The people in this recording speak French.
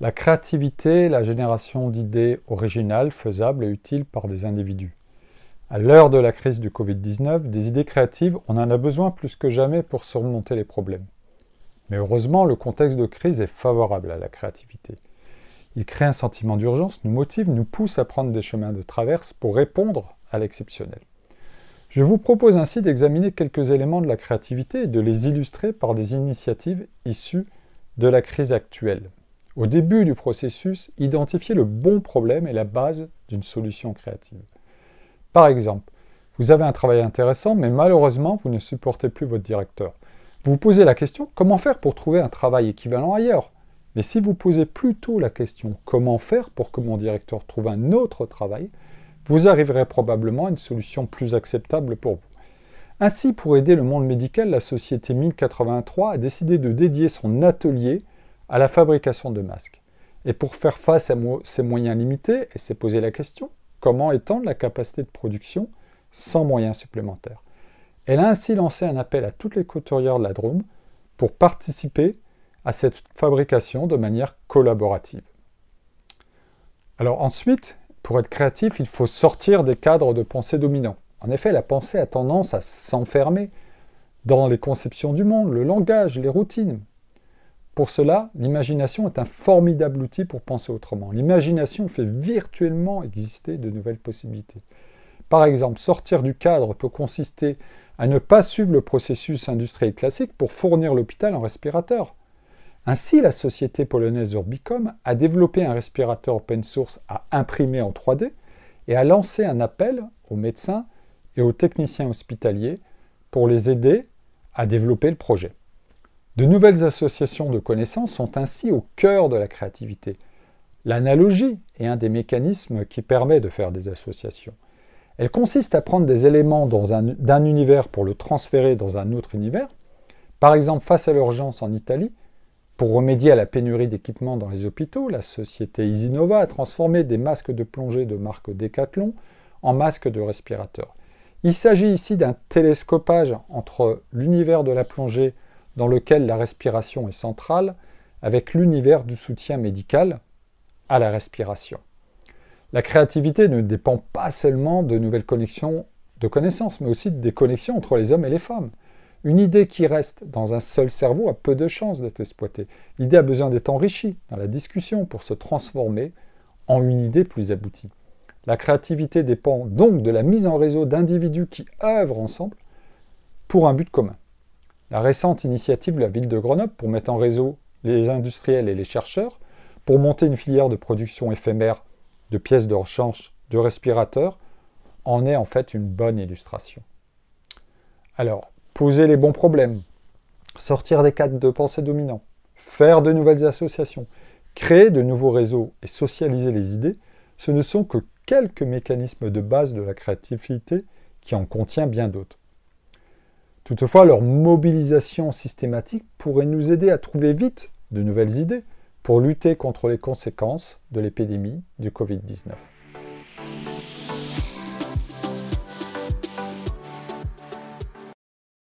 La créativité, la génération d'idées originales, faisables et utiles par des individus. À l'heure de la crise du Covid-19, des idées créatives, on en a besoin plus que jamais pour surmonter les problèmes. Mais heureusement, le contexte de crise est favorable à la créativité. Il crée un sentiment d'urgence, nous motive, nous pousse à prendre des chemins de traverse pour répondre à l'exceptionnel. Je vous propose ainsi d'examiner quelques éléments de la créativité et de les illustrer par des initiatives issues de la crise actuelle. Au début du processus, identifier le bon problème est la base d'une solution créative. Par exemple, vous avez un travail intéressant, mais malheureusement, vous ne supportez plus votre directeur. Vous vous posez la question, comment faire pour trouver un travail équivalent ailleurs? Mais si vous posez plutôt la question, comment faire pour que mon directeur trouve un autre travail, vous arriverez probablement à une solution plus acceptable pour vous. Ainsi, pour aider le monde médical, la société 1083 a décidé de dédier son atelier à la fabrication de masques. Et pour faire face à ces moyens limités, elle s'est posé la question, comment étendre la capacité de production sans moyens supplémentaires? Elle a ainsi lancé un appel à toutes les couturières de la Drôme pour participer à cette fabrication de manière collaborative. Alors ensuite, pour être créatif, il faut sortir des cadres de pensée dominants. En effet, la pensée a tendance à s'enfermer dans les conceptions du monde, le langage, les routines. Pour cela, l'imagination est un formidable outil pour penser autrement. L'imagination fait virtuellement exister de nouvelles possibilités. Par exemple, sortir du cadre peut consister à ne pas suivre le processus industriel classique pour fournir l'hôpital en respirateur. Ainsi, la société polonaise Urbicom a développé un respirateur open source à imprimer en 3D et a lancé un appel aux médecins et aux techniciens hospitaliers pour les aider à développer le projet. De nouvelles associations de connaissances sont ainsi au cœur de la créativité. L'analogie est un des mécanismes qui permet de faire des associations. Elle consiste à prendre des éléments d'un univers pour le transférer dans un autre univers. Par exemple, face à l'urgence en Italie, pour remédier à la pénurie d'équipements dans les hôpitaux, la société Isinova a transformé des masques de plongée de marque Decathlon en masques de respirateurs. Il s'agit ici d'un télescopage entre l'univers de la plongée dans lequel la respiration est centrale, avec l'univers du soutien médical à la respiration. La créativité ne dépend pas seulement de nouvelles connexions de connaissances, mais aussi des connexions entre les hommes et les femmes. Une idée qui reste dans un seul cerveau a peu de chances d'être exploitée. L'idée a besoin d'être enrichie dans la discussion pour se transformer en une idée plus aboutie. La créativité dépend donc de la mise en réseau d'individus qui œuvrent ensemble pour un but commun. La récente initiative de la ville de Grenoble pour mettre en réseau les industriels et les chercheurs, pour monter une filière de production éphémère de pièces de rechange de respirateurs, en est en fait une bonne illustration. Alors, poser les bons problèmes, sortir des cadres de pensée dominants, faire de nouvelles associations, créer de nouveaux réseaux et socialiser les idées, ce ne sont que quelques mécanismes de base de la créativité qui en contient bien d'autres. Toutefois, leur mobilisation systématique pourrait nous aider à trouver vite de nouvelles idées pour lutter contre les conséquences de l'épidémie du Covid-19.